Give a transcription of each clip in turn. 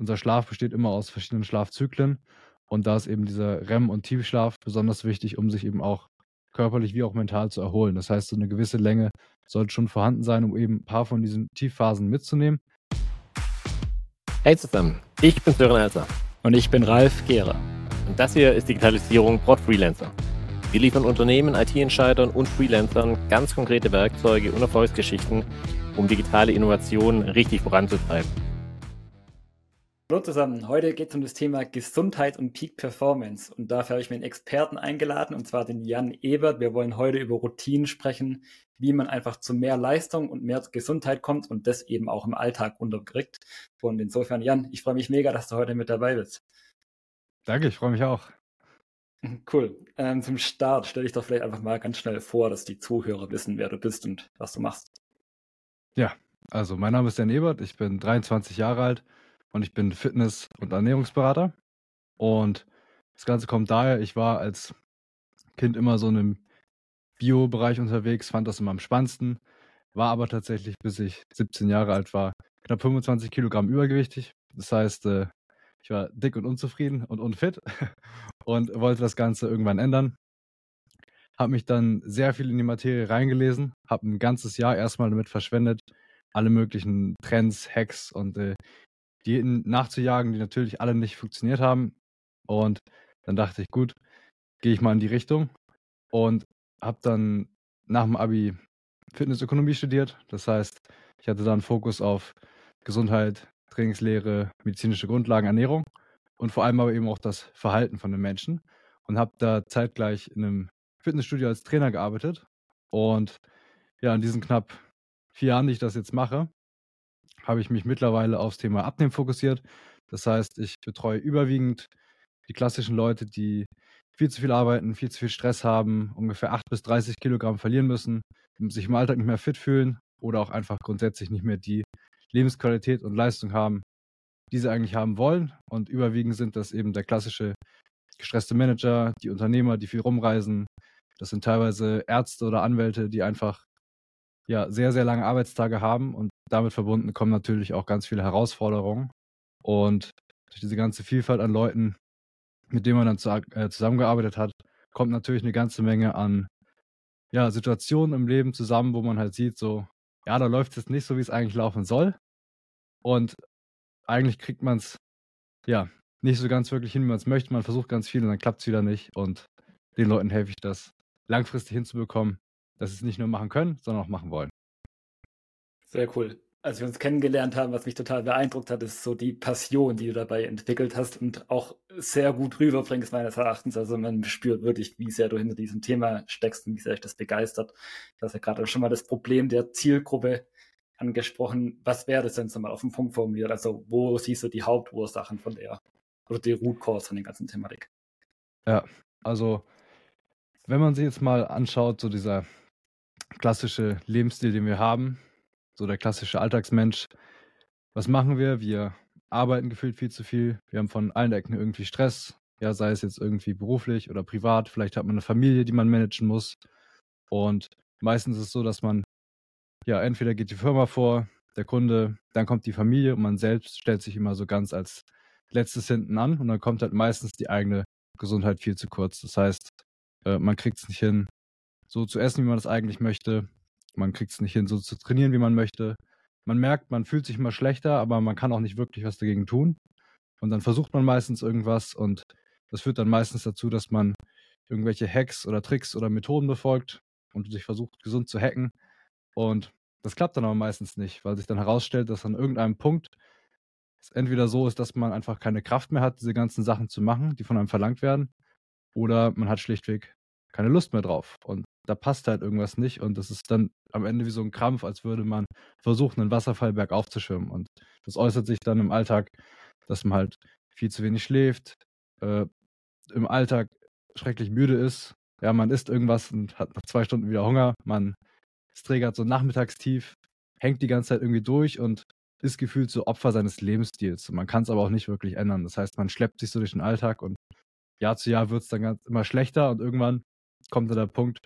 unser Schlaf besteht immer aus verschiedenen Schlafzyklen. Und da ist eben dieser REM- und Tiefschlaf besonders wichtig, um sich eben auch körperlich wie auch mental zu erholen. Das heißt, so eine gewisse Länge sollte schon vorhanden sein, um eben ein paar von diesen Tiefphasen mitzunehmen. Hey zusammen, ich bin Sören Elser. Und ich bin Ralf Gehrer. Und das hier ist Digitalisierung Prod Freelancer. Wir liefern Unternehmen, IT-Entscheidern und Freelancern ganz konkrete Werkzeuge und Erfolgsgeschichten, um digitale Innovationen richtig voranzutreiben. Hallo zusammen, heute geht es um das Thema Gesundheit und Peak Performance. Und dafür habe ich mir einen Experten eingeladen, und zwar den Jan Ebert. Wir wollen heute über Routinen sprechen, wie man einfach zu mehr Leistung und mehr Gesundheit kommt und das eben auch im Alltag unterkriegt. Und insofern, Jan, ich freue mich mega, dass du heute mit dabei bist. Danke, ich freue mich auch. Cool. Ähm, zum Start stell dich doch vielleicht einfach mal ganz schnell vor, dass die Zuhörer wissen, wer du bist und was du machst. Ja, also mein Name ist Jan Ebert, ich bin 23 Jahre alt und ich bin Fitness- und Ernährungsberater. Und das Ganze kommt daher, ich war als Kind immer so in einem Bio-Bereich unterwegs, fand das immer am spannendsten, war aber tatsächlich, bis ich 17 Jahre alt war, knapp 25 Kilogramm übergewichtig. Das heißt, äh, ich war dick und unzufrieden und unfit und wollte das Ganze irgendwann ändern. Habe mich dann sehr viel in die Materie reingelesen, habe ein ganzes Jahr erstmal damit verschwendet, alle möglichen Trends, Hacks und äh, Diäten nachzujagen, die natürlich alle nicht funktioniert haben. Und dann dachte ich, gut, gehe ich mal in die Richtung und habe dann nach dem Abi Fitnessökonomie studiert. Das heißt, ich hatte dann Fokus auf Gesundheit, Trainingslehre, medizinische Grundlagen, Ernährung und vor allem aber eben auch das Verhalten von den Menschen und habe da zeitgleich in einem Fitnessstudio als Trainer gearbeitet. Und ja, in diesen knapp vier Jahren, die ich das jetzt mache, habe ich mich mittlerweile aufs Thema Abnehmen fokussiert. Das heißt, ich betreue überwiegend die klassischen Leute, die viel zu viel arbeiten, viel zu viel Stress haben, ungefähr 8 bis 30 Kilogramm verlieren müssen, sich im Alltag nicht mehr fit fühlen oder auch einfach grundsätzlich nicht mehr die Lebensqualität und Leistung haben, die sie eigentlich haben wollen. Und überwiegend sind das eben der klassische gestresste Manager, die Unternehmer, die viel rumreisen. Das sind teilweise Ärzte oder Anwälte, die einfach ja, sehr, sehr lange Arbeitstage haben und damit verbunden kommen natürlich auch ganz viele Herausforderungen. Und durch diese ganze Vielfalt an Leuten, mit denen man dann zu, äh, zusammengearbeitet hat, kommt natürlich eine ganze Menge an ja, Situationen im Leben zusammen, wo man halt sieht, so, ja, da läuft es jetzt nicht so, wie es eigentlich laufen soll. Und eigentlich kriegt man es, ja, nicht so ganz wirklich hin, wie man es möchte. Man versucht ganz viel und dann klappt es wieder nicht. Und den Leuten helfe ich das langfristig hinzubekommen, dass sie es nicht nur machen können, sondern auch machen wollen. Sehr cool. Als wir uns kennengelernt haben, was mich total beeindruckt hat, ist so die Passion, die du dabei entwickelt hast und auch sehr gut rüberbringst, meines Erachtens. Also man spürt wirklich, wie sehr du hinter diesem Thema steckst und wie sehr dich das begeistert. Du hast ja gerade schon mal das Problem der Zielgruppe angesprochen. Was wäre das denn so mal auf den Punkt formuliert? Also wo siehst du die Hauptursachen von der oder die Root Cause von der ganzen Thematik? Ja, also wenn man sich jetzt mal anschaut, so dieser klassische Lebensstil, den wir haben, so der klassische Alltagsmensch. Was machen wir? Wir arbeiten gefühlt viel zu viel. Wir haben von allen Ecken irgendwie Stress. Ja, sei es jetzt irgendwie beruflich oder privat. Vielleicht hat man eine Familie, die man managen muss. Und meistens ist es so, dass man, ja, entweder geht die Firma vor, der Kunde, dann kommt die Familie und man selbst stellt sich immer so ganz als letztes hinten an und dann kommt halt meistens die eigene Gesundheit viel zu kurz. Das heißt, äh, man kriegt es nicht hin, so zu essen, wie man es eigentlich möchte. Man kriegt es nicht hin, so zu trainieren, wie man möchte. Man merkt, man fühlt sich immer schlechter, aber man kann auch nicht wirklich was dagegen tun. Und dann versucht man meistens irgendwas und das führt dann meistens dazu, dass man irgendwelche Hacks oder Tricks oder Methoden befolgt und sich versucht, gesund zu hacken. Und das klappt dann aber meistens nicht, weil sich dann herausstellt, dass an irgendeinem Punkt es entweder so ist, dass man einfach keine Kraft mehr hat, diese ganzen Sachen zu machen, die von einem verlangt werden, oder man hat schlichtweg keine Lust mehr drauf. Und da passt halt irgendwas nicht und das ist dann am Ende wie so ein Krampf, als würde man versuchen, einen Wasserfall bergauf zu schwimmen. Und das äußert sich dann im Alltag, dass man halt viel zu wenig schläft, äh, im Alltag schrecklich müde ist. Ja, man isst irgendwas und hat nach zwei Stunden wieder Hunger. Man ist triggert so Nachmittagstief, hängt die ganze Zeit irgendwie durch und ist gefühlt so Opfer seines Lebensstils. man kann es aber auch nicht wirklich ändern. Das heißt, man schleppt sich so durch den Alltag und Jahr zu Jahr wird es dann ganz immer schlechter und irgendwann kommt dann der Punkt,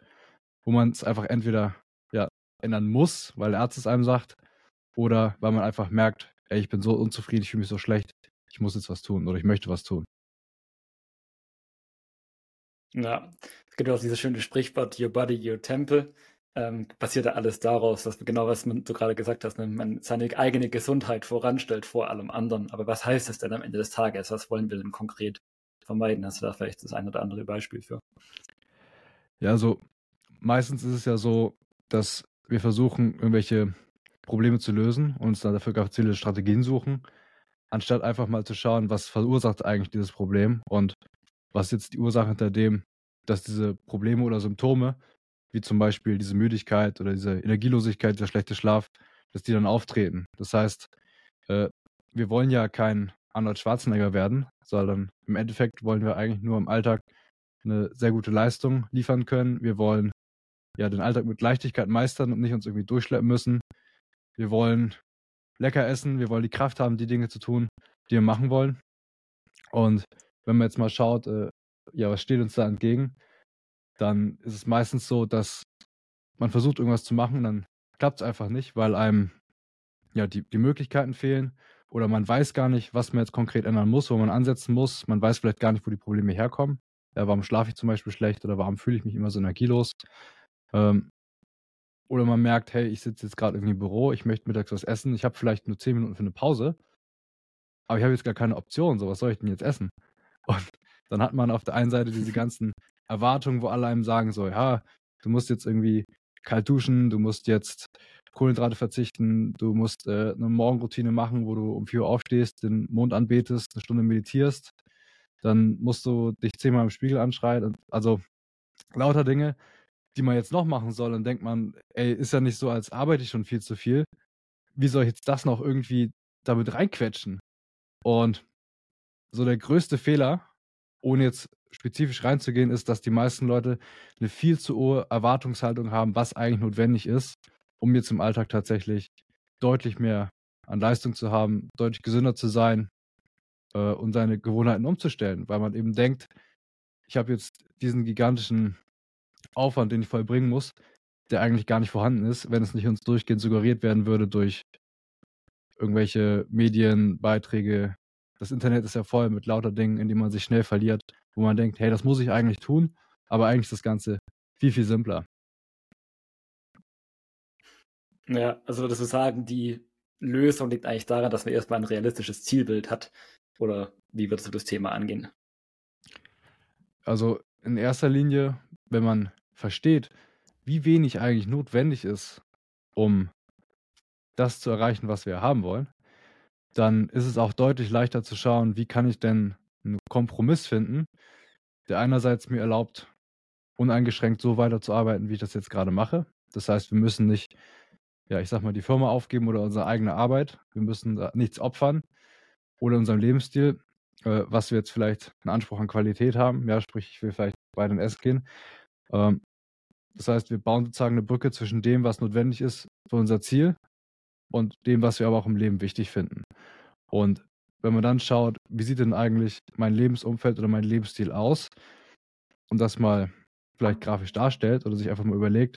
wo man es einfach entweder ja, ändern muss, weil der Arzt es einem sagt, oder weil man einfach merkt, ey, ich bin so unzufrieden, ich fühle mich so schlecht, ich muss jetzt was tun oder ich möchte was tun. Ja, es gibt auch dieses schöne Sprichwort, Your Body, Your Temple. Ähm, passiert ja alles daraus, dass genau was du gerade gesagt hast, ne? man seine eigene Gesundheit voranstellt vor allem anderen. Aber was heißt das denn am Ende des Tages? Was wollen wir denn konkret vermeiden? Hast du da vielleicht das ein oder andere Beispiel für? Ja, also meistens ist es ja so, dass wir versuchen, irgendwelche Probleme zu lösen und uns dann dafür ganz viele Strategien suchen, anstatt einfach mal zu schauen, was verursacht eigentlich dieses Problem und was jetzt die Ursache hinter dem, dass diese Probleme oder Symptome, wie zum Beispiel diese Müdigkeit oder diese Energielosigkeit, der schlechte Schlaf, dass die dann auftreten. Das heißt, äh, wir wollen ja kein Arnold Schwarzenegger werden, sondern im Endeffekt wollen wir eigentlich nur im Alltag eine sehr gute Leistung liefern können. Wir wollen ja den Alltag mit Leichtigkeit meistern und nicht uns irgendwie durchschleppen müssen. Wir wollen lecker essen, wir wollen die Kraft haben, die Dinge zu tun, die wir machen wollen. Und wenn man jetzt mal schaut, äh, ja, was steht uns da entgegen, dann ist es meistens so, dass man versucht, irgendwas zu machen, dann klappt es einfach nicht, weil einem ja die, die Möglichkeiten fehlen oder man weiß gar nicht, was man jetzt konkret ändern muss, wo man ansetzen muss. Man weiß vielleicht gar nicht, wo die Probleme herkommen. Ja, warum schlafe ich zum Beispiel schlecht oder warum fühle ich mich immer so energielos? Ähm, oder man merkt, hey, ich sitze jetzt gerade irgendwie im Büro, ich möchte mittags was essen, ich habe vielleicht nur zehn Minuten für eine Pause, aber ich habe jetzt gar keine Option, so was soll ich denn jetzt essen? Und dann hat man auf der einen Seite diese ganzen Erwartungen, wo alle einem sagen, so, ja, du musst jetzt irgendwie kalt duschen, du musst jetzt Kohlenhydrate verzichten, du musst äh, eine Morgenroutine machen, wo du um 4 Uhr aufstehst, den Mond anbetest, eine Stunde meditierst, dann musst du dich zehnmal im Spiegel anschreien. Also lauter Dinge, die man jetzt noch machen soll. Und denkt man, ey, ist ja nicht so, als arbeite ich schon viel zu viel. Wie soll ich jetzt das noch irgendwie damit reinquetschen? Und so der größte Fehler, ohne jetzt spezifisch reinzugehen, ist, dass die meisten Leute eine viel zu hohe Erwartungshaltung haben, was eigentlich notwendig ist, um jetzt im Alltag tatsächlich deutlich mehr an Leistung zu haben, deutlich gesünder zu sein äh, und seine Gewohnheiten umzustellen, weil man eben denkt, ich habe jetzt diesen gigantischen Aufwand, den ich vollbringen muss, der eigentlich gar nicht vorhanden ist, wenn es nicht uns durchgehend suggeriert werden würde durch irgendwelche Medienbeiträge. Das Internet ist ja voll mit lauter Dingen, in die man sich schnell verliert, wo man denkt, hey, das muss ich eigentlich tun, aber eigentlich ist das Ganze viel, viel simpler. Ja, also würdest du sagen, die Lösung liegt eigentlich daran, dass man erstmal ein realistisches Zielbild hat? Oder wie würdest du das Thema angehen? Also in erster Linie, wenn man versteht, wie wenig eigentlich notwendig ist, um das zu erreichen, was wir haben wollen, dann ist es auch deutlich leichter zu schauen, wie kann ich denn einen Kompromiss finden, der einerseits mir erlaubt, uneingeschränkt so weiterzuarbeiten, wie ich das jetzt gerade mache. Das heißt, wir müssen nicht, ja, ich sag mal, die Firma aufgeben oder unsere eigene Arbeit. Wir müssen nichts opfern oder unserem Lebensstil, äh, was wir jetzt vielleicht einen Anspruch an Qualität haben. Ja, sprich, ich will vielleicht bei den Essen gehen. Ähm, das heißt, wir bauen sozusagen eine Brücke zwischen dem, was notwendig ist für unser Ziel und dem, was wir aber auch im Leben wichtig finden. Und wenn man dann schaut, wie sieht denn eigentlich mein Lebensumfeld oder mein Lebensstil aus und das mal vielleicht grafisch darstellt oder sich einfach mal überlegt,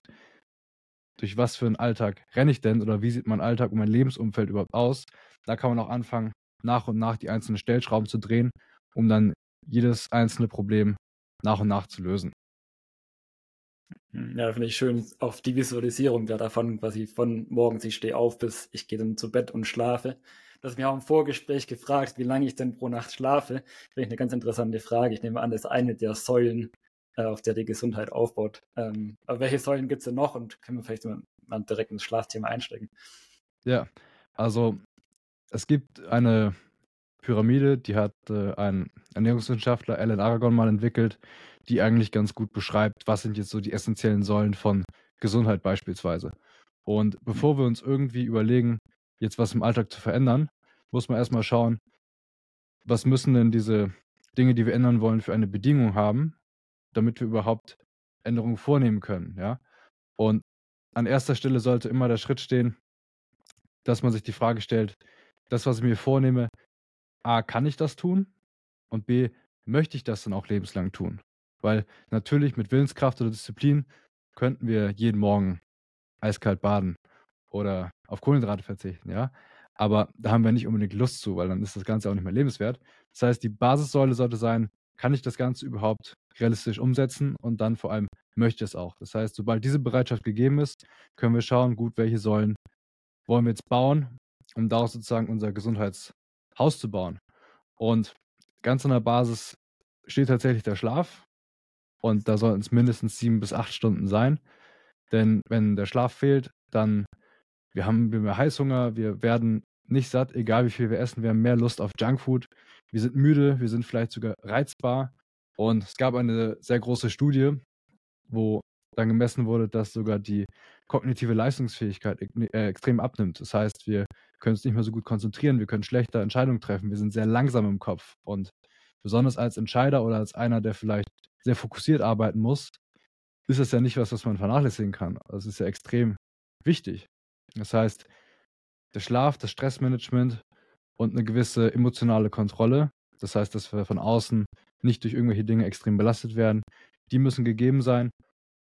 durch was für einen Alltag renne ich denn oder wie sieht mein Alltag und mein Lebensumfeld überhaupt aus, da kann man auch anfangen, nach und nach die einzelnen Stellschrauben zu drehen, um dann jedes einzelne Problem nach und nach zu lösen. Ja, finde ich schön, auf die Visualisierung ja davon, quasi von morgens ich stehe auf bis ich gehe dann zu Bett und schlafe. Du hast mich auch im Vorgespräch gefragt, wie lange ich denn pro Nacht schlafe. Finde ich eine ganz interessante Frage. Ich nehme an, das ist eine der Säulen, äh, auf der die Gesundheit aufbaut. Ähm, aber welche Säulen gibt es denn noch und können wir vielleicht mal direkt ins Schlafthema einsteigen? Ja, also es gibt eine Pyramide, die hat äh, ein Ernährungswissenschaftler, Alan Aragon, mal entwickelt, die eigentlich ganz gut beschreibt, was sind jetzt so die essentiellen Säulen von Gesundheit beispielsweise. Und bevor wir uns irgendwie überlegen, jetzt was im Alltag zu verändern, muss man erstmal schauen, was müssen denn diese Dinge, die wir ändern wollen, für eine Bedingung haben, damit wir überhaupt Änderungen vornehmen können, ja? Und an erster Stelle sollte immer der Schritt stehen, dass man sich die Frage stellt, das, was ich mir vornehme, A, kann ich das tun? Und B, möchte ich das dann auch lebenslang tun? Weil natürlich mit Willenskraft oder Disziplin könnten wir jeden Morgen eiskalt baden oder auf Kohlenhydrate verzichten, ja. aber da haben wir nicht unbedingt Lust zu, weil dann ist das Ganze auch nicht mehr lebenswert. Das heißt, die Basissäule sollte sein, kann ich das Ganze überhaupt realistisch umsetzen und dann vor allem möchte es auch. Das heißt, sobald diese Bereitschaft gegeben ist, können wir schauen, gut, welche Säulen wollen wir jetzt bauen, um daraus sozusagen unser Gesundheitshaus zu bauen. Und ganz an der Basis steht tatsächlich der Schlaf. Und da sollten es mindestens sieben bis acht Stunden sein. Denn wenn der Schlaf fehlt, dann wir haben wir Heißhunger, wir werden nicht satt, egal wie viel wir essen, wir haben mehr Lust auf Junkfood, wir sind müde, wir sind vielleicht sogar reizbar. Und es gab eine sehr große Studie, wo dann gemessen wurde, dass sogar die kognitive Leistungsfähigkeit äh, extrem abnimmt. Das heißt, wir können uns nicht mehr so gut konzentrieren, wir können schlechter Entscheidungen treffen, wir sind sehr langsam im Kopf. Und besonders als Entscheider oder als einer, der vielleicht sehr fokussiert arbeiten muss, ist das ja nicht was, was man vernachlässigen kann. Das ist ja extrem wichtig. Das heißt, der Schlaf, das Stressmanagement und eine gewisse emotionale Kontrolle, das heißt, dass wir von außen nicht durch irgendwelche Dinge extrem belastet werden, die müssen gegeben sein,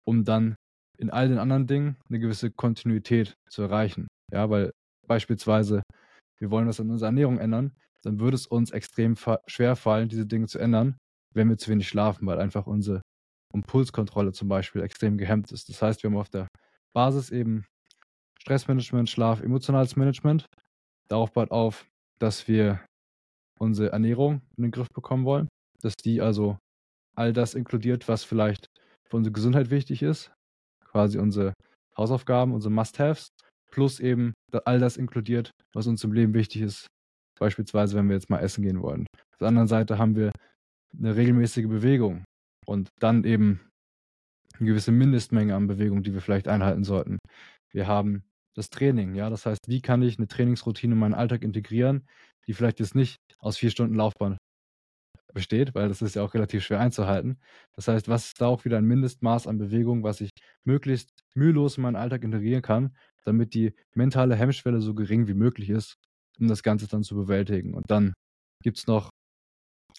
um dann in all den anderen Dingen eine gewisse Kontinuität zu erreichen. Ja, weil beispielsweise wir wollen was an unserer Ernährung ändern, dann würde es uns extrem schwer fallen, diese Dinge zu ändern, wenn wir zu wenig schlafen, weil einfach unsere Impulskontrolle zum Beispiel extrem gehemmt ist. Das heißt, wir haben auf der Basis eben Stressmanagement, Schlaf, emotionales Management. Darauf baut auf, dass wir unsere Ernährung in den Griff bekommen wollen, dass die also all das inkludiert, was vielleicht für unsere Gesundheit wichtig ist, quasi unsere Hausaufgaben, unsere Must-Haves, plus eben all das inkludiert, was uns im Leben wichtig ist, beispielsweise wenn wir jetzt mal essen gehen wollen. Auf der anderen Seite haben wir eine regelmäßige Bewegung und dann eben eine gewisse Mindestmenge an Bewegung, die wir vielleicht einhalten sollten. Wir haben das Training, ja, das heißt, wie kann ich eine Trainingsroutine in meinen Alltag integrieren, die vielleicht jetzt nicht aus vier Stunden Laufbahn besteht, weil das ist ja auch relativ schwer einzuhalten. Das heißt, was ist da auch wieder ein Mindestmaß an Bewegung, was ich möglichst mühelos in meinen Alltag integrieren kann, damit die mentale Hemmschwelle so gering wie möglich ist, um das Ganze dann zu bewältigen. Und dann gibt es noch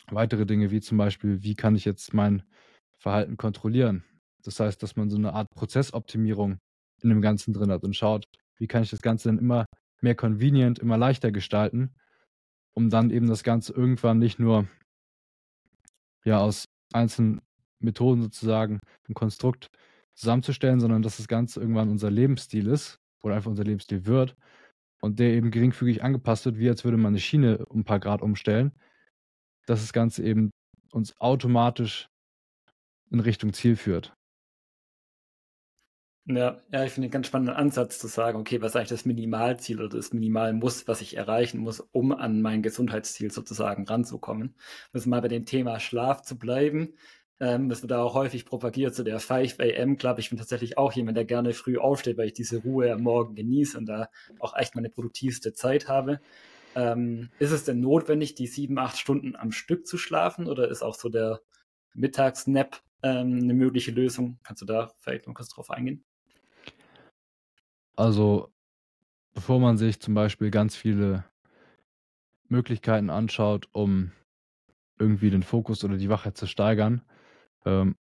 weitere Dinge, wie zum Beispiel, wie kann ich jetzt mein Verhalten kontrollieren? Das heißt, dass man so eine Art Prozessoptimierung in dem Ganzen drin hat und schaut, wie kann ich das Ganze dann immer mehr convenient, immer leichter gestalten, um dann eben das Ganze irgendwann nicht nur ja aus einzelnen Methoden sozusagen ein Konstrukt zusammenzustellen, sondern dass das Ganze irgendwann unser Lebensstil ist oder einfach unser Lebensstil wird und der eben geringfügig angepasst wird, wie als würde man eine Schiene um ein paar Grad umstellen, dass das Ganze eben uns automatisch in Richtung Ziel führt. Ja, ja, ich finde einen ganz spannenden Ansatz zu sagen, okay, was ist eigentlich das Minimalziel oder das Minimalmuss, was ich erreichen muss, um an mein Gesundheitsziel sozusagen ranzukommen. Um mal bei dem Thema Schlaf zu bleiben. Ähm, das wird auch häufig propagiert, so der 5 AM Club. Ich bin tatsächlich auch jemand, der gerne früh aufsteht, weil ich diese Ruhe am Morgen genieße und da auch echt meine produktivste Zeit habe. Ähm, ist es denn notwendig, die sieben, acht Stunden am Stück zu schlafen oder ist auch so der Mittagsnap ähm, eine mögliche Lösung? Kannst du da vielleicht noch kurz drauf eingehen? Also, bevor man sich zum Beispiel ganz viele Möglichkeiten anschaut, um irgendwie den Fokus oder die Wachheit zu steigern, ähm,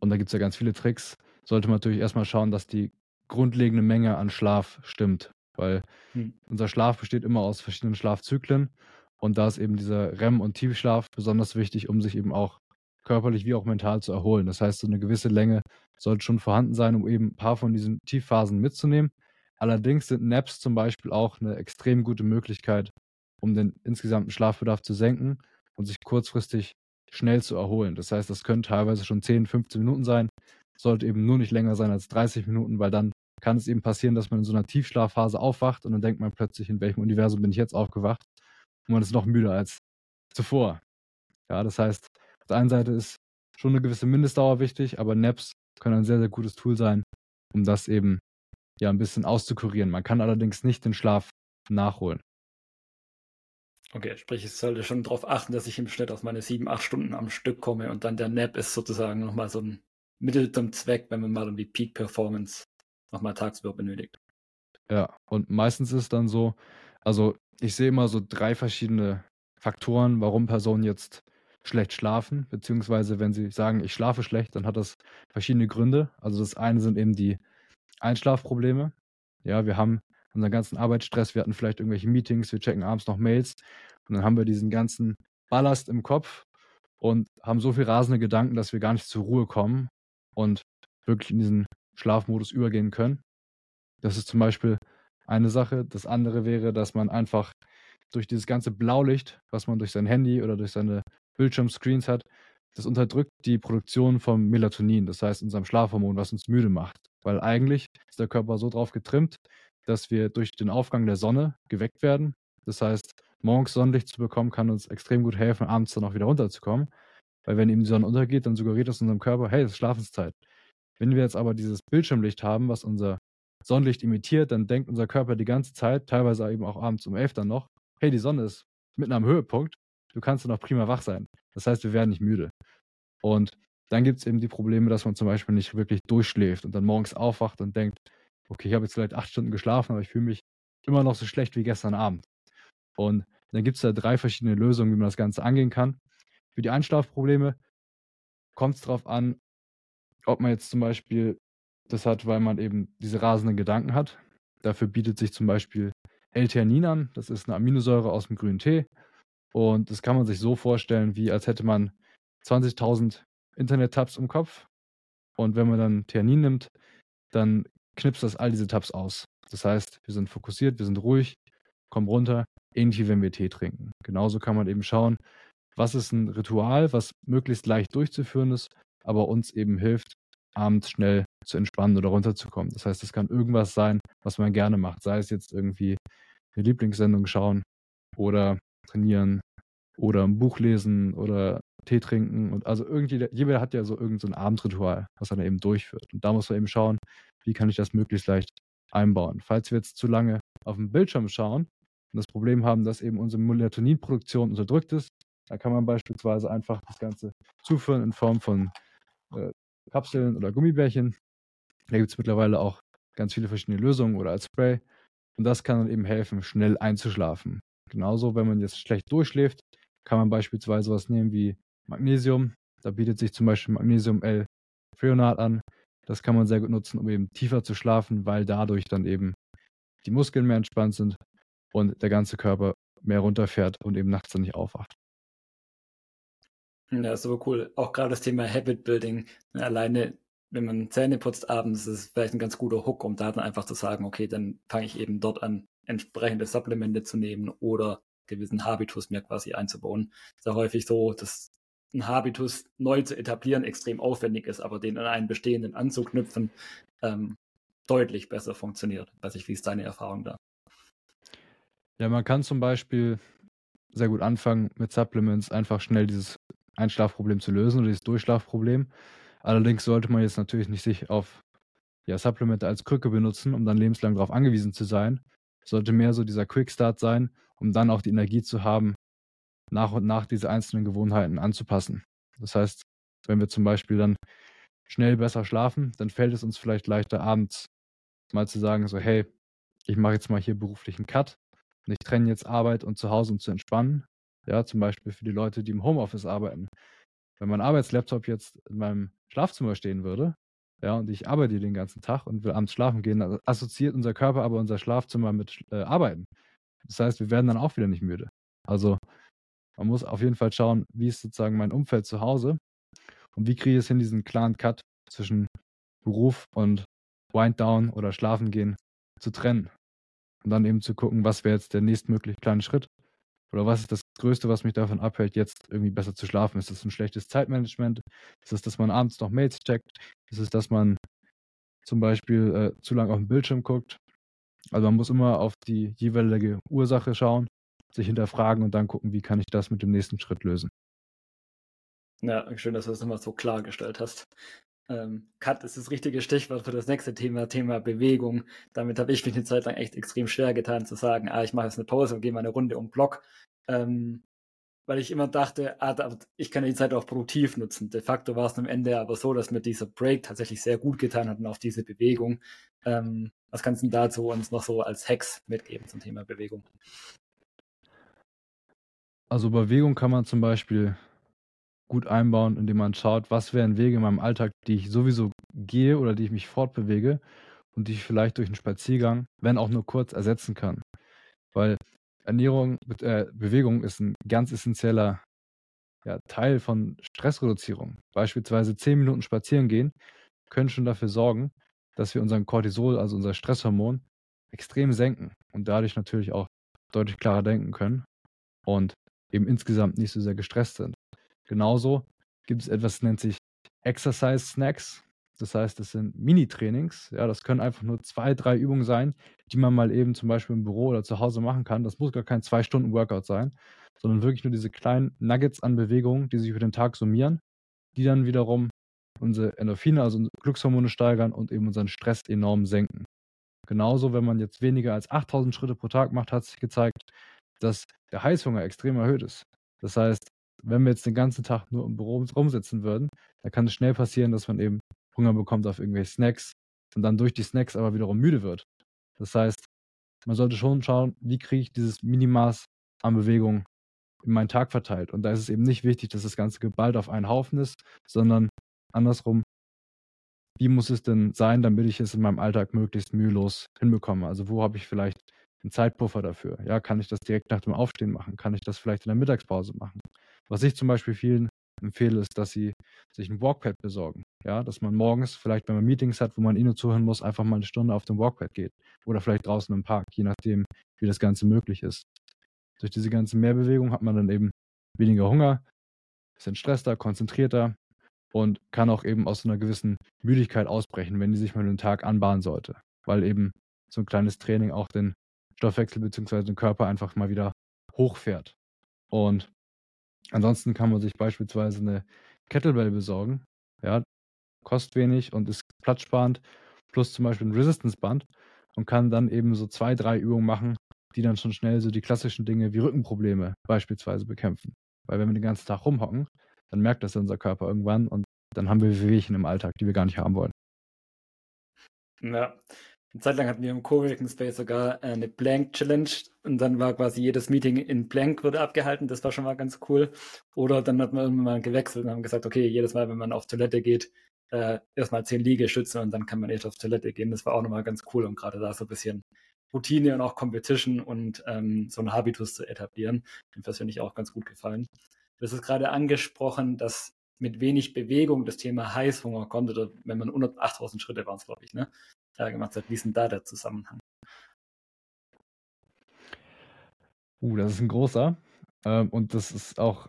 und da gibt es ja ganz viele Tricks, sollte man natürlich erstmal schauen, dass die grundlegende Menge an Schlaf stimmt. Weil hm. unser Schlaf besteht immer aus verschiedenen Schlafzyklen und da ist eben dieser REM- und Tiefschlaf besonders wichtig, um sich eben auch körperlich wie auch mental zu erholen. Das heißt, so eine gewisse Länge sollte schon vorhanden sein, um eben ein paar von diesen Tiefphasen mitzunehmen. Allerdings sind Naps zum Beispiel auch eine extrem gute Möglichkeit, um den insgesamten Schlafbedarf zu senken und sich kurzfristig schnell zu erholen. Das heißt, das können teilweise schon 10, 15 Minuten sein, sollte eben nur nicht länger sein als 30 Minuten, weil dann kann es eben passieren, dass man in so einer Tiefschlafphase aufwacht und dann denkt man plötzlich, in welchem Universum bin ich jetzt aufgewacht und man ist noch müder als zuvor. Ja, das heißt, auf der einen Seite ist schon eine gewisse Mindestdauer wichtig, aber Naps können ein sehr, sehr gutes Tool sein, um das eben ja ein bisschen auszukurieren. Man kann allerdings nicht den Schlaf nachholen. Okay, sprich, ich sollte schon darauf achten, dass ich im Schnitt auf meine sieben, acht Stunden am Stück komme und dann der Nap ist sozusagen nochmal so ein Mittel zum Zweck, wenn man mal um die Peak Performance nochmal tagsüber benötigt. Ja, und meistens ist dann so, also ich sehe immer so drei verschiedene Faktoren, warum Personen jetzt schlecht schlafen, beziehungsweise wenn sie sagen, ich schlafe schlecht, dann hat das verschiedene Gründe. Also das eine sind eben die Einschlafprobleme. Ja, wir haben unseren ganzen Arbeitsstress, wir hatten vielleicht irgendwelche Meetings, wir checken abends noch Mails und dann haben wir diesen ganzen Ballast im Kopf und haben so viel rasende Gedanken, dass wir gar nicht zur Ruhe kommen und wirklich in diesen Schlafmodus übergehen können. Das ist zum Beispiel eine Sache. Das andere wäre, dass man einfach durch dieses ganze Blaulicht, was man durch sein Handy oder durch seine Bildschirmscreens hat, das unterdrückt die Produktion von Melatonin, das heißt unserem Schlafhormon, was uns müde macht. Weil eigentlich ist der Körper so drauf getrimmt, dass wir durch den Aufgang der Sonne geweckt werden. Das heißt, morgens Sonnenlicht zu bekommen, kann uns extrem gut helfen, abends dann auch wieder runterzukommen. Weil wenn eben die Sonne untergeht, dann suggeriert das unserem Körper, hey, es ist Schlafenszeit. Wenn wir jetzt aber dieses Bildschirmlicht haben, was unser Sonnenlicht imitiert, dann denkt unser Körper die ganze Zeit, teilweise eben auch abends um elf dann noch, hey, die Sonne ist mitten am Höhepunkt, du kannst dann noch prima wach sein. Das heißt, wir werden nicht müde. Und dann gibt es eben die Probleme, dass man zum Beispiel nicht wirklich durchschläft und dann morgens aufwacht und denkt, okay, ich habe jetzt vielleicht acht Stunden geschlafen, aber ich fühle mich immer noch so schlecht wie gestern Abend. Und dann gibt es da drei verschiedene Lösungen, wie man das Ganze angehen kann. Für die Einschlafprobleme kommt es darauf an, ob man jetzt zum Beispiel das hat, weil man eben diese rasenden Gedanken hat. Dafür bietet sich zum Beispiel L-Theanin an. Das ist eine Aminosäure aus dem grünen Tee. Und das kann man sich so vorstellen, wie als hätte man 20.000 Internet-Tabs im Kopf. Und wenn man dann Theanin nimmt, dann knipst das all diese Tabs aus. Das heißt, wir sind fokussiert, wir sind ruhig, kommen runter, ähnlich wie wenn wir Tee trinken. Genauso kann man eben schauen, was ist ein Ritual, was möglichst leicht durchzuführen ist, aber uns eben hilft, abends schnell zu entspannen oder runterzukommen. Das heißt, es kann irgendwas sein, was man gerne macht, sei es jetzt irgendwie eine Lieblingssendung schauen oder trainieren oder ein Buch lesen oder Tee trinken und also irgendwie, jeder hat ja so irgendein so Abendritual, was er dann eben durchführt. Und da muss man eben schauen, wie kann ich das möglichst leicht einbauen. Falls wir jetzt zu lange auf dem Bildschirm schauen und das Problem haben, dass eben unsere Melatoninproduktion unterdrückt ist, dann kann man beispielsweise einfach das Ganze zuführen in Form von äh, Kapseln oder Gummibärchen. Da gibt es mittlerweile auch ganz viele verschiedene Lösungen oder als Spray. Und das kann dann eben helfen, schnell einzuschlafen. Genauso, wenn man jetzt schlecht durchschläft, kann man beispielsweise was nehmen wie Magnesium. Da bietet sich zum Beispiel Magnesium L-Freonat an. Das kann man sehr gut nutzen, um eben tiefer zu schlafen, weil dadurch dann eben die Muskeln mehr entspannt sind und der ganze Körper mehr runterfährt und eben nachts dann nicht aufwacht. Ja, super cool. Auch gerade das Thema Habit Building. Ne, alleine, wenn man Zähne putzt abends, ist es vielleicht ein ganz guter Hook, um da dann einfach zu sagen, okay, dann fange ich eben dort an, entsprechende Supplemente zu nehmen oder gewissen Habitus mir quasi einzubauen. Es ist ja häufig so, dass ein Habitus neu zu etablieren extrem aufwendig ist, aber den an einen bestehenden anzuknüpfen ähm, deutlich besser funktioniert. Weiß ich, wie ist deine Erfahrung da? Ja, man kann zum Beispiel sehr gut anfangen mit Supplements, einfach schnell dieses Einschlafproblem zu lösen oder dieses Durchschlafproblem. Allerdings sollte man jetzt natürlich nicht sich auf ja, Supplemente als Krücke benutzen, um dann lebenslang darauf angewiesen zu sein. Sollte mehr so dieser Quickstart sein, um dann auch die Energie zu haben, nach und nach diese einzelnen Gewohnheiten anzupassen. Das heißt, wenn wir zum Beispiel dann schnell besser schlafen, dann fällt es uns vielleicht leichter abends mal zu sagen, so hey, ich mache jetzt mal hier beruflichen Cut und ich trenne jetzt Arbeit und Zuhause, um zu entspannen. Ja, zum Beispiel für die Leute, die im Homeoffice arbeiten. Wenn mein Arbeitslaptop jetzt in meinem Schlafzimmer stehen würde, ja, und ich arbeite den ganzen Tag und will abends schlafen gehen, dann assoziiert unser Körper aber unser Schlafzimmer mit äh, Arbeiten. Das heißt, wir werden dann auch wieder nicht müde. Also man muss auf jeden Fall schauen, wie ist sozusagen mein Umfeld zu Hause und wie kriege ich es hin, diesen klaren Cut zwischen Beruf und Wind Down oder Schlafen gehen zu trennen. Und dann eben zu gucken, was wäre jetzt der nächstmögliche kleine Schritt oder was ist das Größte, was mich davon abhält, jetzt irgendwie besser zu schlafen? Ist das ein schlechtes Zeitmanagement? Ist es, dass man abends noch Mails checkt? Ist es, dass man zum Beispiel äh, zu lange auf den Bildschirm guckt? Also man muss immer auf die jeweilige Ursache schauen, sich hinterfragen und dann gucken, wie kann ich das mit dem nächsten Schritt lösen. Ja, schön, dass du das nochmal so klargestellt hast. Ähm, Cut ist das richtige Stichwort für das nächste Thema, Thema Bewegung. Damit habe ich mich eine Zeit lang echt extrem schwer getan zu sagen, ah, ich mache jetzt eine Pause und gehe mal eine Runde um Block. Ähm, weil ich immer dachte, ah, ich kann die Zeit auch produktiv nutzen. De facto war es am Ende aber so, dass mir dieser Break tatsächlich sehr gut getan hat und auch diese Bewegung. Ähm, was kannst du dazu uns noch so als Hacks mitgeben zum Thema Bewegung? Also Bewegung kann man zum Beispiel gut einbauen, indem man schaut, was wären Wege in meinem Alltag, die ich sowieso gehe oder die ich mich fortbewege und die ich vielleicht durch einen Spaziergang, wenn auch nur kurz, ersetzen kann. Weil Ernährung, äh, Bewegung ist ein ganz essentieller ja, Teil von Stressreduzierung. Beispielsweise zehn Minuten spazieren gehen können schon dafür sorgen, dass wir unseren Cortisol, also unser Stresshormon, extrem senken und dadurch natürlich auch deutlich klarer denken können und eben insgesamt nicht so sehr gestresst sind. Genauso gibt es etwas, das nennt sich Exercise Snacks. Das heißt, das sind Mini-Trainings. Ja, das können einfach nur zwei, drei Übungen sein, die man mal eben zum Beispiel im Büro oder zu Hause machen kann. Das muss gar kein zwei Stunden Workout sein, sondern wirklich nur diese kleinen Nuggets an Bewegungen, die sich über den Tag summieren, die dann wiederum unsere Endorphine, also unsere Glückshormone steigern und eben unseren Stress enorm senken. Genauso, wenn man jetzt weniger als 8000 Schritte pro Tag macht, hat sich gezeigt, dass der Heißhunger extrem erhöht ist. Das heißt, wenn wir jetzt den ganzen Tag nur im Büro rumsitzen würden, dann kann es schnell passieren, dass man eben Hunger bekommt auf irgendwelche Snacks und dann durch die Snacks aber wiederum müde wird. Das heißt, man sollte schon schauen, wie kriege ich dieses Minimaß an Bewegung in meinen Tag verteilt. Und da ist es eben nicht wichtig, dass das Ganze geballt auf einen Haufen ist, sondern andersrum, wie muss es denn sein, damit ich es in meinem Alltag möglichst mühelos hinbekomme? Also wo habe ich vielleicht einen Zeitpuffer dafür? Ja, kann ich das direkt nach dem Aufstehen machen? Kann ich das vielleicht in der Mittagspause machen? Was ich zum Beispiel vielen empfehle, ist, dass sie sich ein Walkpad besorgen. Ja, dass man morgens, vielleicht wenn man Meetings hat, wo man eh zuhören muss, einfach mal eine Stunde auf dem Walkpad geht. Oder vielleicht draußen im Park, je nachdem, wie das Ganze möglich ist. Durch diese ganze Mehrbewegung hat man dann eben weniger Hunger, ist entstresster, konzentrierter und kann auch eben aus einer gewissen Müdigkeit ausbrechen, wenn die sich mal den Tag anbahnen sollte. Weil eben so ein kleines Training auch den Stoffwechsel bzw. den Körper einfach mal wieder hochfährt. Und ansonsten kann man sich beispielsweise eine Kettlebell besorgen. Ja, kostet wenig und ist platzsparend, plus zum Beispiel ein Resistance-Band und kann dann eben so zwei, drei Übungen machen, die dann schon schnell so die klassischen Dinge wie Rückenprobleme beispielsweise bekämpfen. Weil wenn wir den ganzen Tag rumhocken, dann merkt das unser Körper irgendwann und dann haben wir Wehwehchen im Alltag, die wir gar nicht haben wollen. Ja. Eine Zeit lang hatten wir im Coworking Space sogar eine Blank Challenge und dann war quasi jedes Meeting in Blank wurde abgehalten. Das war schon mal ganz cool. Oder dann hat man irgendwann mal gewechselt und haben gesagt, okay, jedes Mal, wenn man auf Toilette geht, äh, erstmal zehn Liegestütze und dann kann man echt auf Toilette gehen. Das war auch nochmal ganz cool, um gerade da so ein bisschen Routine und auch Competition und ähm, so einen Habitus zu etablieren. Das finde ich auch ganz gut gefallen. Hast es gerade angesprochen, dass mit wenig Bewegung das Thema Heißhunger kommt, oder wenn man unter 8000 Schritte waren glaube ich, ne? Ja, gemacht hat. Wie ist denn da der Zusammenhang? Uh, das ist ein großer. Ähm, und das ist auch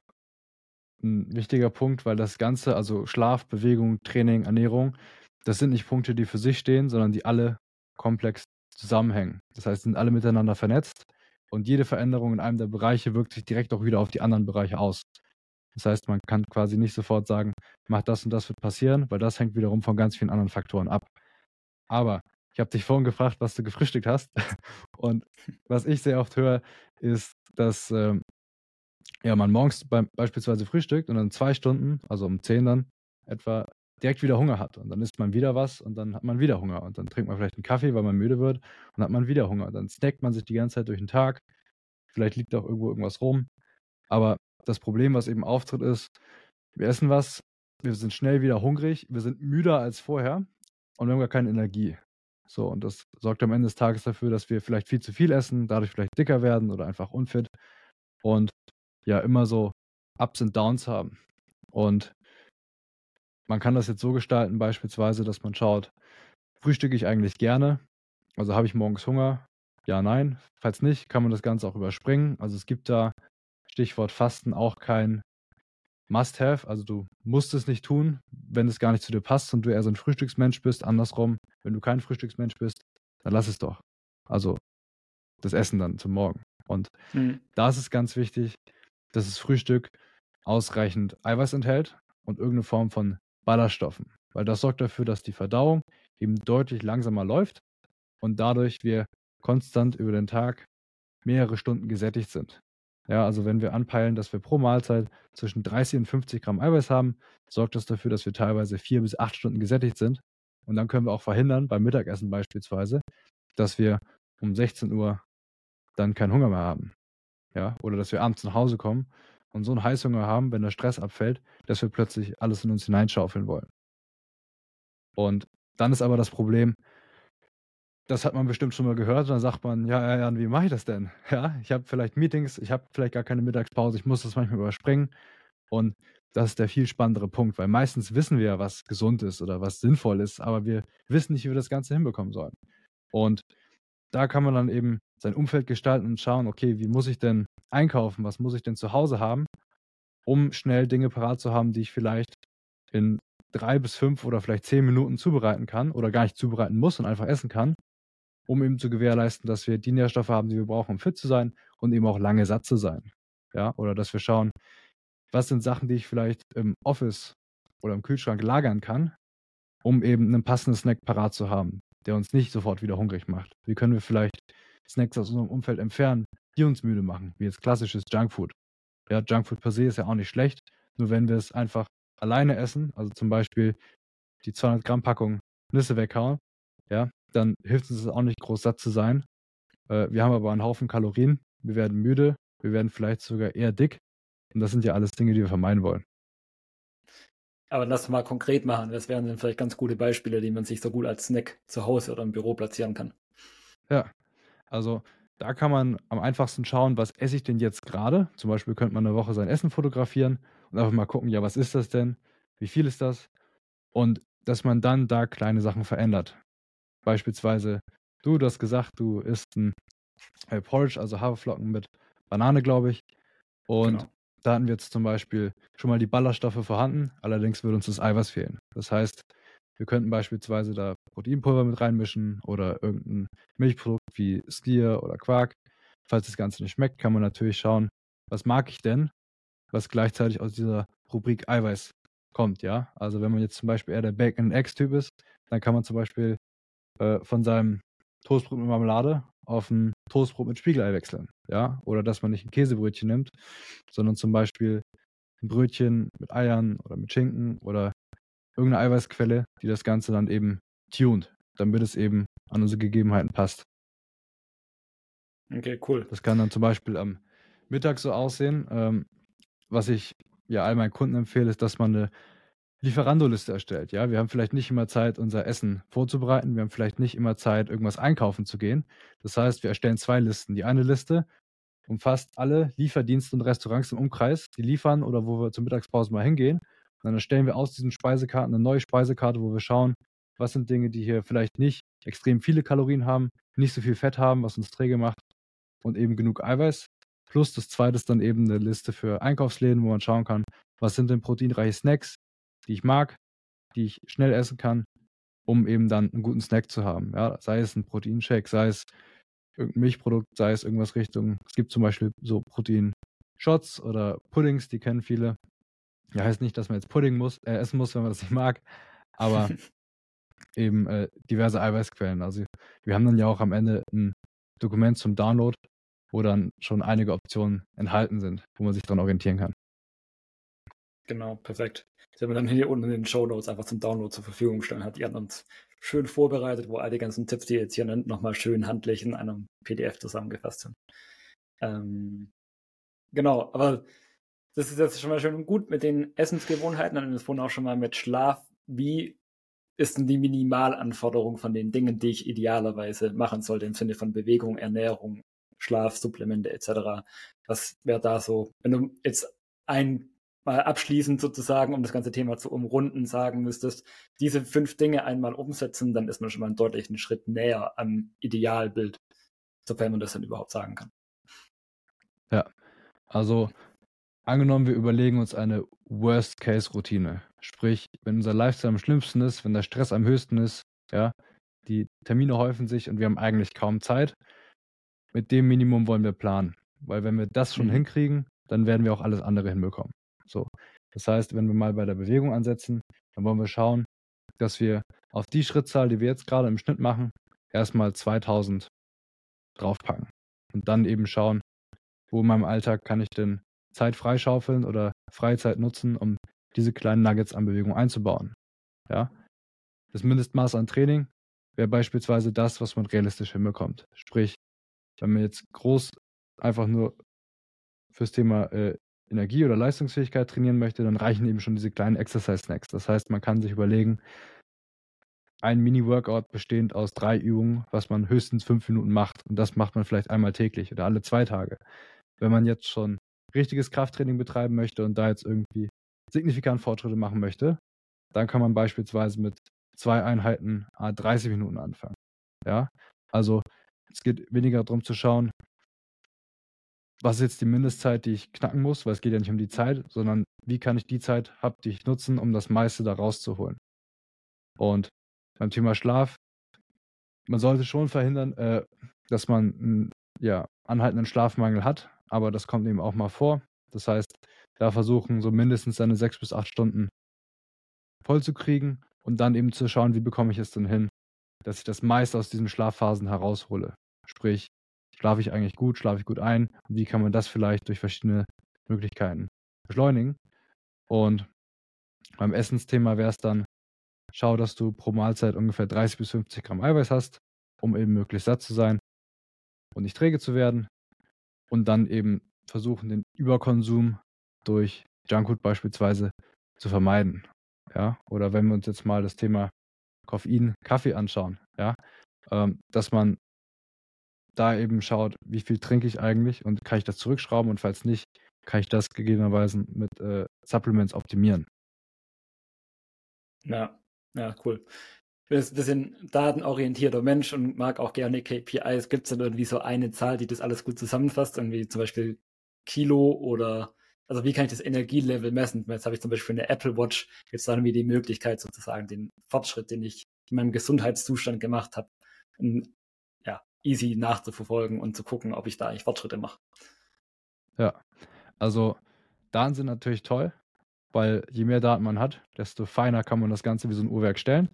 ein wichtiger Punkt, weil das Ganze, also Schlaf, Bewegung, Training, Ernährung, das sind nicht Punkte, die für sich stehen, sondern die alle komplex zusammenhängen. Das heißt, sind alle miteinander vernetzt und jede Veränderung in einem der Bereiche wirkt sich direkt auch wieder auf die anderen Bereiche aus. Das heißt, man kann quasi nicht sofort sagen, mach das und das wird passieren, weil das hängt wiederum von ganz vielen anderen Faktoren ab. Aber ich habe dich vorhin gefragt, was du gefrühstückt hast. Und was ich sehr oft höre, ist, dass ähm, ja, man morgens beim, beispielsweise frühstückt und dann zwei Stunden, also um zehn dann etwa, direkt wieder Hunger hat. Und dann isst man wieder was und dann hat man wieder Hunger. Und dann trinkt man vielleicht einen Kaffee, weil man müde wird und hat man wieder Hunger. Dann snackt man sich die ganze Zeit durch den Tag. Vielleicht liegt auch irgendwo irgendwas rum. Aber das Problem, was eben auftritt, ist, wir essen was, wir sind schnell wieder hungrig, wir sind müder als vorher und wir haben gar keine Energie. So, und das sorgt am Ende des Tages dafür, dass wir vielleicht viel zu viel essen, dadurch vielleicht dicker werden oder einfach unfit und ja immer so Ups und Downs haben. Und man kann das jetzt so gestalten, beispielsweise, dass man schaut, frühstücke ich eigentlich gerne? Also habe ich morgens Hunger? Ja, nein. Falls nicht, kann man das Ganze auch überspringen. Also es gibt da, Stichwort Fasten, auch kein Must-Have. Also du musst es nicht tun, wenn es gar nicht zu dir passt und du eher so ein Frühstücksmensch bist. Andersrum, wenn du kein Frühstücksmensch bist, dann lass es doch. Also das Essen dann zum Morgen. Und mhm. da ist es ganz wichtig, dass das Frühstück ausreichend Eiweiß enthält und irgendeine Form von Ballaststoffen, weil das sorgt dafür, dass die Verdauung eben deutlich langsamer läuft und dadurch wir konstant über den Tag mehrere Stunden gesättigt sind. Ja, also wenn wir anpeilen, dass wir pro Mahlzeit zwischen 30 und 50 Gramm Eiweiß haben, sorgt das dafür, dass wir teilweise vier bis acht Stunden gesättigt sind. Und dann können wir auch verhindern, beim Mittagessen beispielsweise, dass wir um 16 Uhr dann keinen Hunger mehr haben. Ja, oder dass wir abends nach Hause kommen und so einen Heißhunger haben, wenn der Stress abfällt, dass wir plötzlich alles in uns hineinschaufeln wollen. Und dann ist aber das Problem, das hat man bestimmt schon mal gehört. Und dann sagt man, ja, ja, wie mache ich das denn? Ja, ich habe vielleicht Meetings, ich habe vielleicht gar keine Mittagspause, ich muss das manchmal überspringen. Und das ist der viel spannendere Punkt, weil meistens wissen wir ja, was gesund ist oder was sinnvoll ist, aber wir wissen nicht, wie wir das Ganze hinbekommen sollen. Und da kann man dann eben sein Umfeld gestalten und schauen, okay, wie muss ich denn einkaufen, was muss ich denn zu Hause haben, um schnell Dinge parat zu haben, die ich vielleicht in drei bis fünf oder vielleicht zehn Minuten zubereiten kann oder gar nicht zubereiten muss und einfach essen kann, um eben zu gewährleisten, dass wir die Nährstoffe haben, die wir brauchen, um fit zu sein und eben auch lange satt zu sein. Ja, oder dass wir schauen, was sind Sachen, die ich vielleicht im Office oder im Kühlschrank lagern kann, um eben einen passenden Snack parat zu haben, der uns nicht sofort wieder hungrig macht. Wie können wir vielleicht Snacks aus unserem Umfeld entfernen, die uns müde machen, wie jetzt klassisches Junkfood. Ja, Junkfood per se ist ja auch nicht schlecht, nur wenn wir es einfach alleine essen, also zum Beispiel die 200 Gramm Packung Nüsse weghauen, ja, dann hilft uns das auch nicht groß satt zu sein. Äh, wir haben aber einen Haufen Kalorien, wir werden müde, wir werden vielleicht sogar eher dick und das sind ja alles Dinge, die wir vermeiden wollen. Aber lass mal konkret machen. Das wären dann vielleicht ganz gute Beispiele, die man sich so gut als Snack zu Hause oder im Büro platzieren kann. Ja, also da kann man am einfachsten schauen, was esse ich denn jetzt gerade? Zum Beispiel könnte man eine Woche sein Essen fotografieren und einfach mal gucken, ja, was ist das denn? Wie viel ist das? Und dass man dann da kleine Sachen verändert. Beispielsweise, du, du hast gesagt, du isst ein äh, Porridge, also Haferflocken mit Banane, glaube ich. Und genau. da hatten wir jetzt zum Beispiel schon mal die Ballaststoffe vorhanden, allerdings würde uns das Eiweiß fehlen. Das heißt, wir könnten beispielsweise da Proteinpulver mit reinmischen oder irgendein Milchprodukt wie Skier oder Quark. Falls das Ganze nicht schmeckt, kann man natürlich schauen, was mag ich denn, was gleichzeitig aus dieser Rubrik Eiweiß kommt, ja. Also wenn man jetzt zum Beispiel eher der Bacon Eggs Typ ist, dann kann man zum Beispiel äh, von seinem Toastbrot mit Marmelade auf ein Toastbrot mit Spiegelei wechseln, ja. Oder dass man nicht ein Käsebrötchen nimmt, sondern zum Beispiel ein Brötchen mit Eiern oder mit Schinken oder irgendeine Eiweißquelle, die das Ganze dann eben tuned, damit es eben an unsere Gegebenheiten passt. Okay, cool. Das kann dann zum Beispiel am Mittag so aussehen. Ähm, was ich ja all meinen Kunden empfehle, ist, dass man eine Lieferando-Liste erstellt. Ja, wir haben vielleicht nicht immer Zeit, unser Essen vorzubereiten. Wir haben vielleicht nicht immer Zeit, irgendwas einkaufen zu gehen. Das heißt, wir erstellen zwei Listen. Die eine Liste umfasst alle Lieferdienste und Restaurants im Umkreis, die liefern oder wo wir zur Mittagspause mal hingehen. Und dann erstellen wir aus diesen Speisekarten eine neue Speisekarte, wo wir schauen, was sind Dinge, die hier vielleicht nicht extrem viele Kalorien haben, nicht so viel Fett haben, was uns träge macht und eben genug Eiweiß. Plus das zweite ist dann eben eine Liste für Einkaufsläden, wo man schauen kann, was sind denn proteinreiche Snacks, die ich mag, die ich schnell essen kann, um eben dann einen guten Snack zu haben. Ja, sei es ein Proteinshake, sei es irgendein Milchprodukt, sei es irgendwas Richtung. Es gibt zum Beispiel so Proteinshots oder Puddings, die kennen viele. Ja, heißt nicht, dass man jetzt Pudding muss, äh, essen muss, wenn man das nicht mag, aber eben äh, diverse Eiweißquellen. Also wir haben dann ja auch am Ende ein Dokument zum Download, wo dann schon einige Optionen enthalten sind, wo man sich dran orientieren kann. Genau, perfekt. Das werden wir dann hier unten in den Show Notes einfach zum Download zur Verfügung stellen. Hat Jan uns schön vorbereitet, wo all die ganzen Tipps, die ihr jetzt hier nennt, nochmal schön handlich in einem PDF zusammengefasst sind. Ähm, genau, aber das ist jetzt schon mal schön und gut mit den Essensgewohnheiten. Dann ist vorhin auch schon mal mit Schlaf. Wie ist denn die Minimalanforderung von den Dingen, die ich idealerweise machen sollte im Sinne von Bewegung, Ernährung, Schlaf, Supplemente etc. Was wäre da so, wenn du jetzt ein mal abschließend sozusagen, um das ganze Thema zu umrunden, sagen müsstest, diese fünf Dinge einmal umsetzen, dann ist man schon mal einen deutlichen Schritt näher am Idealbild, sofern man das dann überhaupt sagen kann. Ja, also Angenommen, wir überlegen uns eine Worst-Case-Routine. Sprich, wenn unser Lifestyle am schlimmsten ist, wenn der Stress am höchsten ist, ja, die Termine häufen sich und wir haben eigentlich kaum Zeit. Mit dem Minimum wollen wir planen. Weil wenn wir das schon mhm. hinkriegen, dann werden wir auch alles andere hinbekommen. So. Das heißt, wenn wir mal bei der Bewegung ansetzen, dann wollen wir schauen, dass wir auf die Schrittzahl, die wir jetzt gerade im Schnitt machen, erstmal 2000 draufpacken. Und dann eben schauen, wo in meinem Alltag kann ich denn Zeit freischaufeln oder Freizeit nutzen, um diese kleinen Nuggets an Bewegung einzubauen. Ja? Das Mindestmaß an Training wäre beispielsweise das, was man realistisch hinbekommt. Sprich, wenn man jetzt groß einfach nur fürs Thema äh, Energie oder Leistungsfähigkeit trainieren möchte, dann reichen eben schon diese kleinen Exercise-Snacks. Das heißt, man kann sich überlegen, ein Mini-Workout bestehend aus drei Übungen, was man höchstens fünf Minuten macht. Und das macht man vielleicht einmal täglich oder alle zwei Tage. Wenn man jetzt schon richtiges Krafttraining betreiben möchte und da jetzt irgendwie signifikant Fortschritte machen möchte, dann kann man beispielsweise mit zwei Einheiten a 30 Minuten anfangen. Ja, also es geht weniger darum zu schauen, was ist jetzt die Mindestzeit, die ich knacken muss, weil es geht ja nicht um die Zeit, sondern wie kann ich die Zeit haptisch nutzen, um das meiste da rauszuholen. Und beim Thema Schlaf, man sollte schon verhindern, äh, dass man einen ja, anhaltenden Schlafmangel hat, aber das kommt eben auch mal vor. Das heißt, da versuchen so mindestens seine sechs bis acht Stunden voll zu kriegen und dann eben zu schauen, wie bekomme ich es denn hin, dass ich das meiste aus diesen Schlafphasen heraushole. Sprich, schlafe ich eigentlich gut, schlafe ich gut ein und wie kann man das vielleicht durch verschiedene Möglichkeiten beschleunigen. Und beim Essensthema wäre es dann, schau, dass du pro Mahlzeit ungefähr 30 bis 50 Gramm Eiweiß hast, um eben möglichst satt zu sein und nicht träge zu werden. Und dann eben versuchen, den Überkonsum durch Junkfood beispielsweise zu vermeiden. Ja, oder wenn wir uns jetzt mal das Thema Koffein, Kaffee anschauen, ja, ähm, dass man da eben schaut, wie viel trinke ich eigentlich und kann ich das zurückschrauben und falls nicht, kann ich das gegebenenweise mit äh, Supplements optimieren. Ja, ja, cool. Ich bin ein bisschen datenorientierter Mensch und mag auch gerne KPIs. Gibt es denn irgendwie so eine Zahl, die das alles gut zusammenfasst? Irgendwie zum Beispiel Kilo oder also wie kann ich das Energielevel messen? Jetzt habe ich zum Beispiel eine Apple Watch, jetzt dann irgendwie die Möglichkeit sozusagen den Fortschritt, den ich in meinem Gesundheitszustand gemacht habe, ja, easy nachzuverfolgen und zu gucken, ob ich da eigentlich Fortschritte mache. Ja, also Daten sind natürlich toll, weil je mehr Daten man hat, desto feiner kann man das Ganze wie so ein Uhrwerk stellen.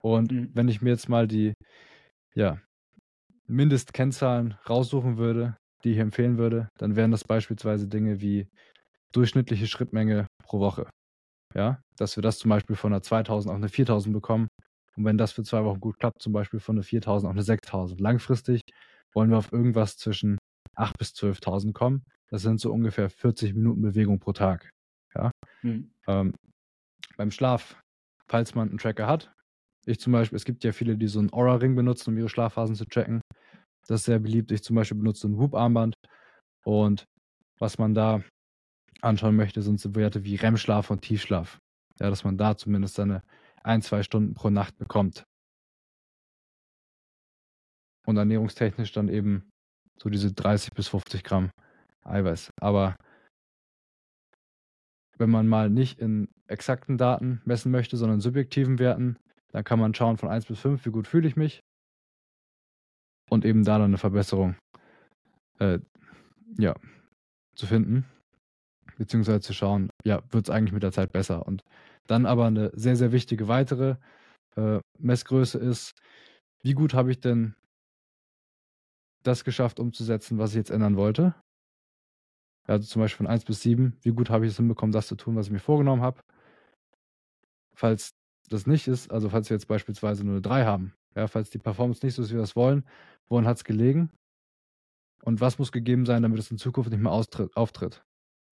Und mhm. wenn ich mir jetzt mal die ja, Mindestkennzahlen raussuchen würde, die ich empfehlen würde, dann wären das beispielsweise Dinge wie durchschnittliche Schrittmenge pro Woche. Ja, dass wir das zum Beispiel von einer 2000 auf eine 4000 bekommen. Und wenn das für zwei Wochen gut klappt, zum Beispiel von einer 4000 auf eine 6000. Langfristig wollen wir auf irgendwas zwischen 8 bis 12.000 kommen. Das sind so ungefähr 40 Minuten Bewegung pro Tag. Ja. Mhm. Ähm, beim Schlaf, falls man einen Tracker hat, ich zum Beispiel, es gibt ja viele, die so einen Aura-Ring benutzen, um ihre Schlafphasen zu tracken. Das ist sehr beliebt. Ich zum Beispiel benutze ein Whoop-Armband. Und was man da anschauen möchte, sind so Werte wie REM-Schlaf und Tiefschlaf. Ja, dass man da zumindest seine ein, zwei Stunden pro Nacht bekommt. Und ernährungstechnisch dann eben so diese 30 bis 50 Gramm Eiweiß. Aber wenn man mal nicht in exakten Daten messen möchte, sondern subjektiven Werten, dann kann man schauen von 1 bis 5, wie gut fühle ich mich. Und eben da dann eine Verbesserung äh, ja, zu finden beziehungsweise zu schauen, ja, wird es eigentlich mit der Zeit besser. Und dann aber eine sehr, sehr wichtige weitere äh, Messgröße ist, wie gut habe ich denn das geschafft umzusetzen, was ich jetzt ändern wollte? Also zum Beispiel von 1 bis 7, wie gut habe ich es hinbekommen, das zu tun, was ich mir vorgenommen habe? Falls das nicht ist, also falls wir jetzt beispielsweise nur eine 3 haben, ja, falls die Performance nicht so ist, wie wir das wollen, woran hat es gelegen? Und was muss gegeben sein, damit es in Zukunft nicht mehr auftritt?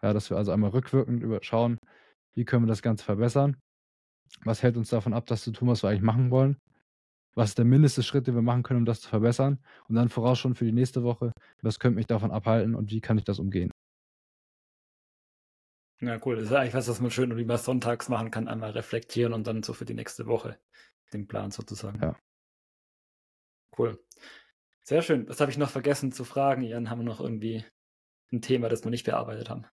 Ja, dass wir also einmal rückwirkend überschauen, wie können wir das Ganze verbessern? Was hält uns davon ab, das zu tun, was wir eigentlich machen wollen? Was ist der mindeste Schritt, den wir machen können, um das zu verbessern? Und dann vorausschauen für die nächste Woche, was könnte mich davon abhalten und wie kann ich das umgehen? Ja, cool. Das ist eigentlich was, was man schön und wie man sonntags machen kann, einmal reflektieren und dann so für die nächste Woche den Plan sozusagen. Ja. Cool. Sehr schön. Was habe ich noch vergessen zu fragen, Jan? Haben wir noch irgendwie ein Thema, das wir nicht bearbeitet haben?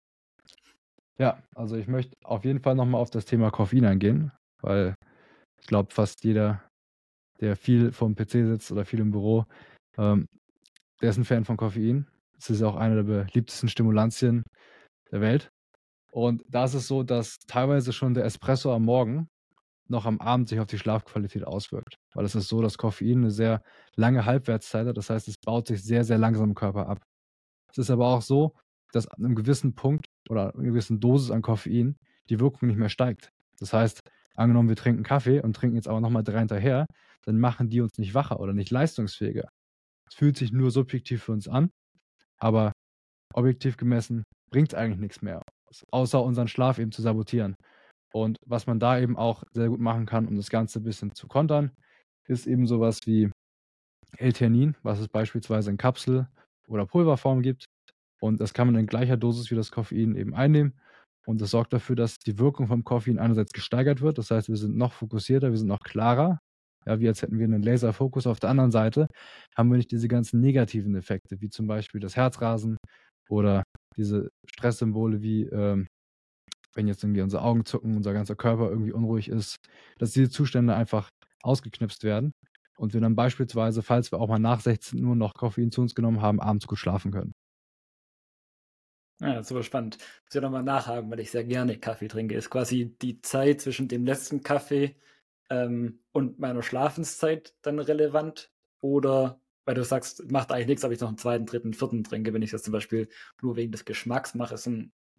Ja, also ich möchte auf jeden Fall nochmal auf das Thema Koffein eingehen, weil ich glaube, fast jeder, der viel vom PC sitzt oder viel im Büro, ähm, der ist ein Fan von Koffein. Es ist auch eine der beliebtesten Stimulantien der Welt. Und da ist es so, dass teilweise schon der Espresso am Morgen noch am Abend sich auf die Schlafqualität auswirkt. Weil es ist so, dass Koffein eine sehr lange Halbwertszeit hat. Das heißt, es baut sich sehr, sehr langsam im Körper ab. Es ist aber auch so, dass an einem gewissen Punkt oder einer gewissen Dosis an Koffein die Wirkung nicht mehr steigt. Das heißt, angenommen, wir trinken Kaffee und trinken jetzt aber nochmal drei hinterher, dann machen die uns nicht wacher oder nicht leistungsfähiger. Es fühlt sich nur subjektiv für uns an, aber objektiv gemessen bringt es eigentlich nichts mehr, außer unseren Schlaf eben zu sabotieren. Und was man da eben auch sehr gut machen kann, um das Ganze ein bisschen zu kontern, ist eben sowas wie L-Theanin, was es beispielsweise in Kapsel- oder Pulverform gibt. Und das kann man in gleicher Dosis wie das Koffein eben einnehmen. Und das sorgt dafür, dass die Wirkung vom Koffein einerseits gesteigert wird. Das heißt, wir sind noch fokussierter, wir sind noch klarer. Ja, wie als hätten wir einen Laserfokus. Auf der anderen Seite haben wir nicht diese ganzen negativen Effekte, wie zum Beispiel das Herzrasen oder diese Stresssymbole wie, ähm, wenn jetzt irgendwie unsere Augen zucken, unser ganzer Körper irgendwie unruhig ist, dass diese Zustände einfach ausgeknipst werden und wir dann beispielsweise, falls wir auch mal nach 16 Uhr noch Koffein zu uns genommen haben, abends gut schlafen können. Ja, super spannend. Ich will nochmal nachhaken, weil ich sehr gerne Kaffee trinke. Ist quasi die Zeit zwischen dem letzten Kaffee ähm, und meiner Schlafenszeit dann relevant? Oder, weil du sagst, macht eigentlich nichts, ob ich noch einen zweiten, dritten, vierten trinke, wenn ich das zum Beispiel nur wegen des Geschmacks mache, ist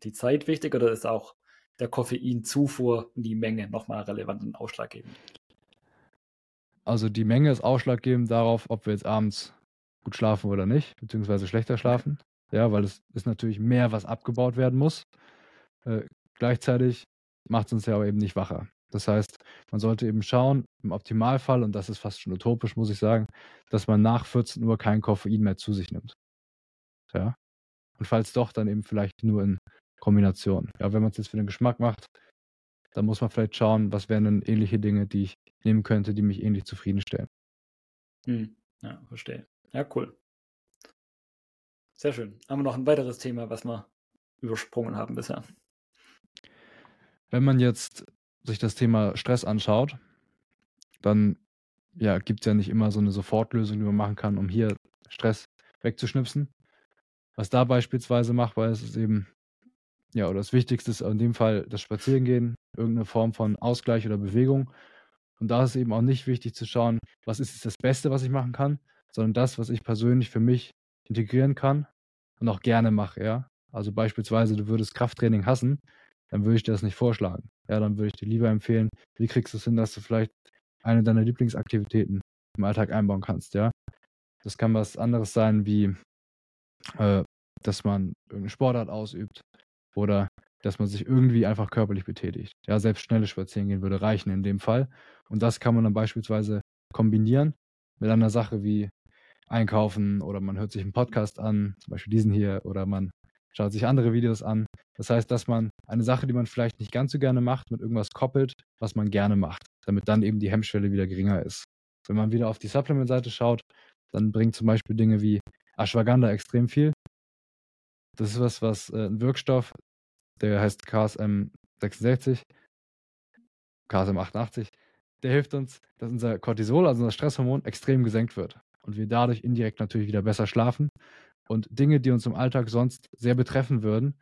die Zeit wichtig oder ist auch der Koffeinzufuhr und die Menge nochmal relevant und ausschlaggebend? Also die Menge ist ausschlaggebend darauf, ob wir jetzt abends gut schlafen oder nicht, beziehungsweise schlechter schlafen. Ja, weil es ist natürlich mehr, was abgebaut werden muss. Äh, gleichzeitig macht es uns ja aber eben nicht wacher. Das heißt, man sollte eben schauen, im Optimalfall, und das ist fast schon utopisch, muss ich sagen, dass man nach 14 Uhr kein Koffein mehr zu sich nimmt. Ja. Und falls doch, dann eben vielleicht nur in Kombination. Ja, wenn man es jetzt für den Geschmack macht, dann muss man vielleicht schauen, was wären denn ähnliche Dinge, die ich nehmen könnte, die mich ähnlich zufriedenstellen. Hm. Ja, verstehe. Ja, cool. Sehr schön. Haben wir noch ein weiteres Thema, was wir übersprungen haben bisher? Wenn man jetzt sich das Thema Stress anschaut, dann ja, gibt es ja nicht immer so eine Sofortlösung, die man machen kann, um hier Stress wegzuschnipsen. Was da beispielsweise machbar ist, ist eben, ja, oder das Wichtigste ist in dem Fall das Spazierengehen, irgendeine Form von Ausgleich oder Bewegung. Und da ist eben auch nicht wichtig zu schauen, was ist das Beste, was ich machen kann, sondern das, was ich persönlich für mich integrieren kann und auch gerne mache, ja. Also beispielsweise, du würdest Krafttraining hassen, dann würde ich dir das nicht vorschlagen. Ja, dann würde ich dir lieber empfehlen, wie kriegst du es hin, dass du vielleicht eine deiner Lieblingsaktivitäten im Alltag einbauen kannst, ja. Das kann was anderes sein, wie äh, dass man irgendeine Sportart ausübt oder dass man sich irgendwie einfach körperlich betätigt. Ja, selbst schnelles Spazierengehen würde reichen in dem Fall. Und das kann man dann beispielsweise kombinieren mit einer Sache wie einkaufen oder man hört sich einen Podcast an, zum Beispiel diesen hier, oder man schaut sich andere Videos an. Das heißt, dass man eine Sache, die man vielleicht nicht ganz so gerne macht, mit irgendwas koppelt, was man gerne macht, damit dann eben die Hemmschwelle wieder geringer ist. Wenn man wieder auf die Supplement-Seite schaut, dann bringt zum Beispiel Dinge wie Ashwagandha extrem viel. Das ist was, was äh, ein Wirkstoff, der heißt KSM 66, KSM 88, der hilft uns, dass unser Cortisol, also unser Stresshormon, extrem gesenkt wird und wir dadurch indirekt natürlich wieder besser schlafen und Dinge, die uns im Alltag sonst sehr betreffen würden,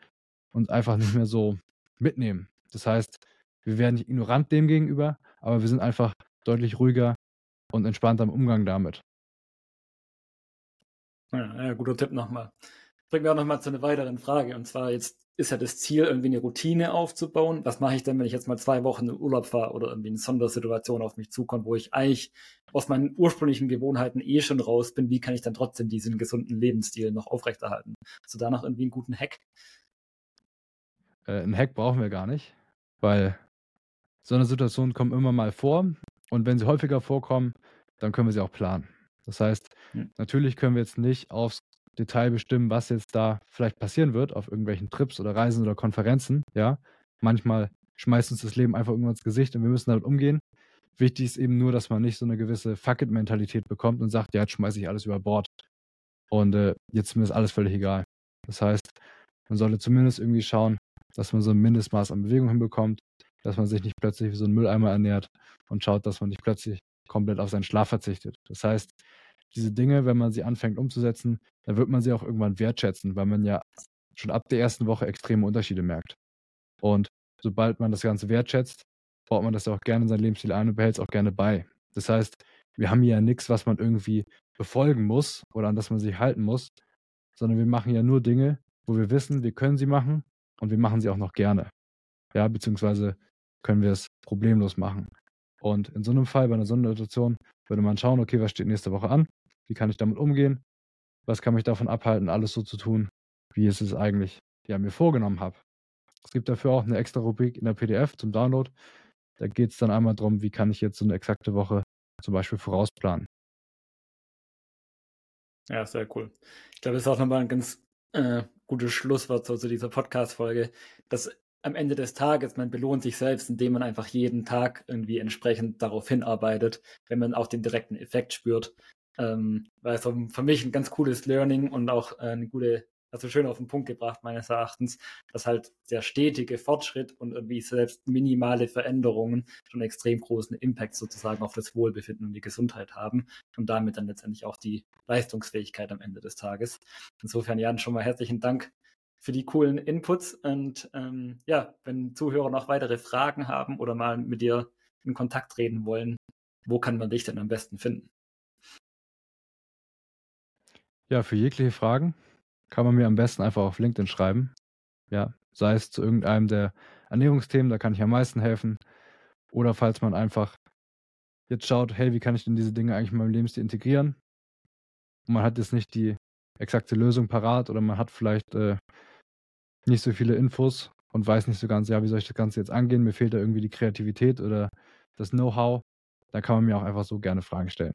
uns einfach nicht mehr so mitnehmen. Das heißt, wir werden nicht ignorant dem gegenüber, aber wir sind einfach deutlich ruhiger und entspannter im Umgang damit. Ja, ja guter Tipp nochmal. Bringen wir auch nochmal zu einer weiteren Frage. Und zwar jetzt ist ja das Ziel, irgendwie eine Routine aufzubauen. Was mache ich denn, wenn ich jetzt mal zwei Wochen in Urlaub fahre oder irgendwie eine Sondersituation auf mich zukommt, wo ich eigentlich aus meinen ursprünglichen Gewohnheiten eh schon raus bin? Wie kann ich dann trotzdem diesen gesunden Lebensstil noch aufrechterhalten? Hast du da noch irgendwie einen guten Hack? Äh, einen Hack brauchen wir gar nicht, weil so eine Situation kommt immer mal vor. Und wenn sie häufiger vorkommen, dann können wir sie auch planen. Das heißt, hm. natürlich können wir jetzt nicht aufs Detail bestimmen, was jetzt da vielleicht passieren wird auf irgendwelchen Trips oder Reisen oder Konferenzen. Ja, manchmal schmeißt uns das Leben einfach irgendwann ins Gesicht und wir müssen damit umgehen. Wichtig ist eben nur, dass man nicht so eine gewisse Fuck-it-Mentalität bekommt und sagt, ja, jetzt schmeiße ich alles über Bord und äh, jetzt ist mir das alles völlig egal. Das heißt, man sollte zumindest irgendwie schauen, dass man so ein Mindestmaß an Bewegung hinbekommt, dass man sich nicht plötzlich wie so ein Mülleimer ernährt und schaut, dass man nicht plötzlich komplett auf seinen Schlaf verzichtet. Das heißt, diese Dinge, wenn man sie anfängt umzusetzen, dann wird man sie auch irgendwann wertschätzen, weil man ja schon ab der ersten Woche extreme Unterschiede merkt. Und sobald man das Ganze wertschätzt, baut man das auch gerne in sein Lebensstil ein und behält es auch gerne bei. Das heißt, wir haben hier ja nichts, was man irgendwie befolgen muss oder an das man sich halten muss, sondern wir machen ja nur Dinge, wo wir wissen, wir können sie machen und wir machen sie auch noch gerne. Ja, beziehungsweise können wir es problemlos machen. Und in so einem Fall, bei einer Sondersituation, würde man schauen, okay, was steht nächste Woche an? Wie kann ich damit umgehen? Was kann mich davon abhalten, alles so zu tun, wie ich es eigentlich ja, mir vorgenommen habe? Es gibt dafür auch eine extra Rubrik in der PDF zum Download. Da geht es dann einmal darum, wie kann ich jetzt so eine exakte Woche zum Beispiel vorausplanen. Ja, sehr cool. Ich glaube, das ist auch nochmal ein ganz äh, gutes Schlusswort so zu dieser Podcast-Folge, dass am Ende des Tages, man belohnt sich selbst, indem man einfach jeden Tag irgendwie entsprechend darauf hinarbeitet, wenn man auch den direkten Effekt spürt. Ähm, weil es für mich ein ganz cooles Learning und auch äh, eine gute also schön auf den Punkt gebracht, meines Erachtens, dass halt der stetige Fortschritt und irgendwie selbst minimale Veränderungen schon extrem großen Impact sozusagen auf das Wohlbefinden und die Gesundheit haben und damit dann letztendlich auch die Leistungsfähigkeit am Ende des Tages. Insofern, Jan, schon mal herzlichen Dank für die coolen Inputs und ähm, ja, wenn Zuhörer noch weitere Fragen haben oder mal mit dir in Kontakt treten wollen, wo kann man dich denn am besten finden? Ja, für jegliche Fragen kann man mir am besten einfach auf LinkedIn schreiben. Ja, sei es zu irgendeinem der Ernährungsthemen, da kann ich am meisten helfen. Oder falls man einfach jetzt schaut, hey, wie kann ich denn diese Dinge eigentlich in meinem Lebensstil integrieren? Und man hat jetzt nicht die exakte Lösung parat oder man hat vielleicht äh, nicht so viele Infos und weiß nicht so ganz, ja, wie soll ich das Ganze jetzt angehen? Mir fehlt da irgendwie die Kreativität oder das Know-how. Da kann man mir auch einfach so gerne Fragen stellen.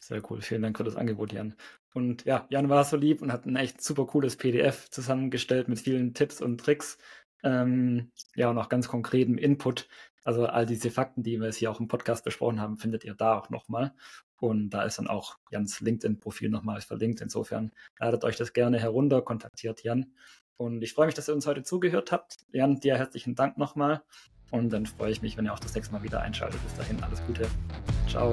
Sehr cool. Vielen Dank für das Angebot, Jan. Und ja, Jan war so lieb und hat ein echt super cooles PDF zusammengestellt mit vielen Tipps und Tricks. Ähm, ja, und auch ganz konkretem Input. Also all diese Fakten, die wir jetzt hier auch im Podcast besprochen haben, findet ihr da auch nochmal. Und da ist dann auch Jans LinkedIn-Profil nochmal verlinkt. Insofern ladet euch das gerne herunter, kontaktiert Jan. Und ich freue mich, dass ihr uns heute zugehört habt. Jan, dir herzlichen Dank nochmal. Und dann freue ich mich, wenn ihr auch das nächste Mal wieder einschaltet. Bis dahin, alles Gute. Ciao.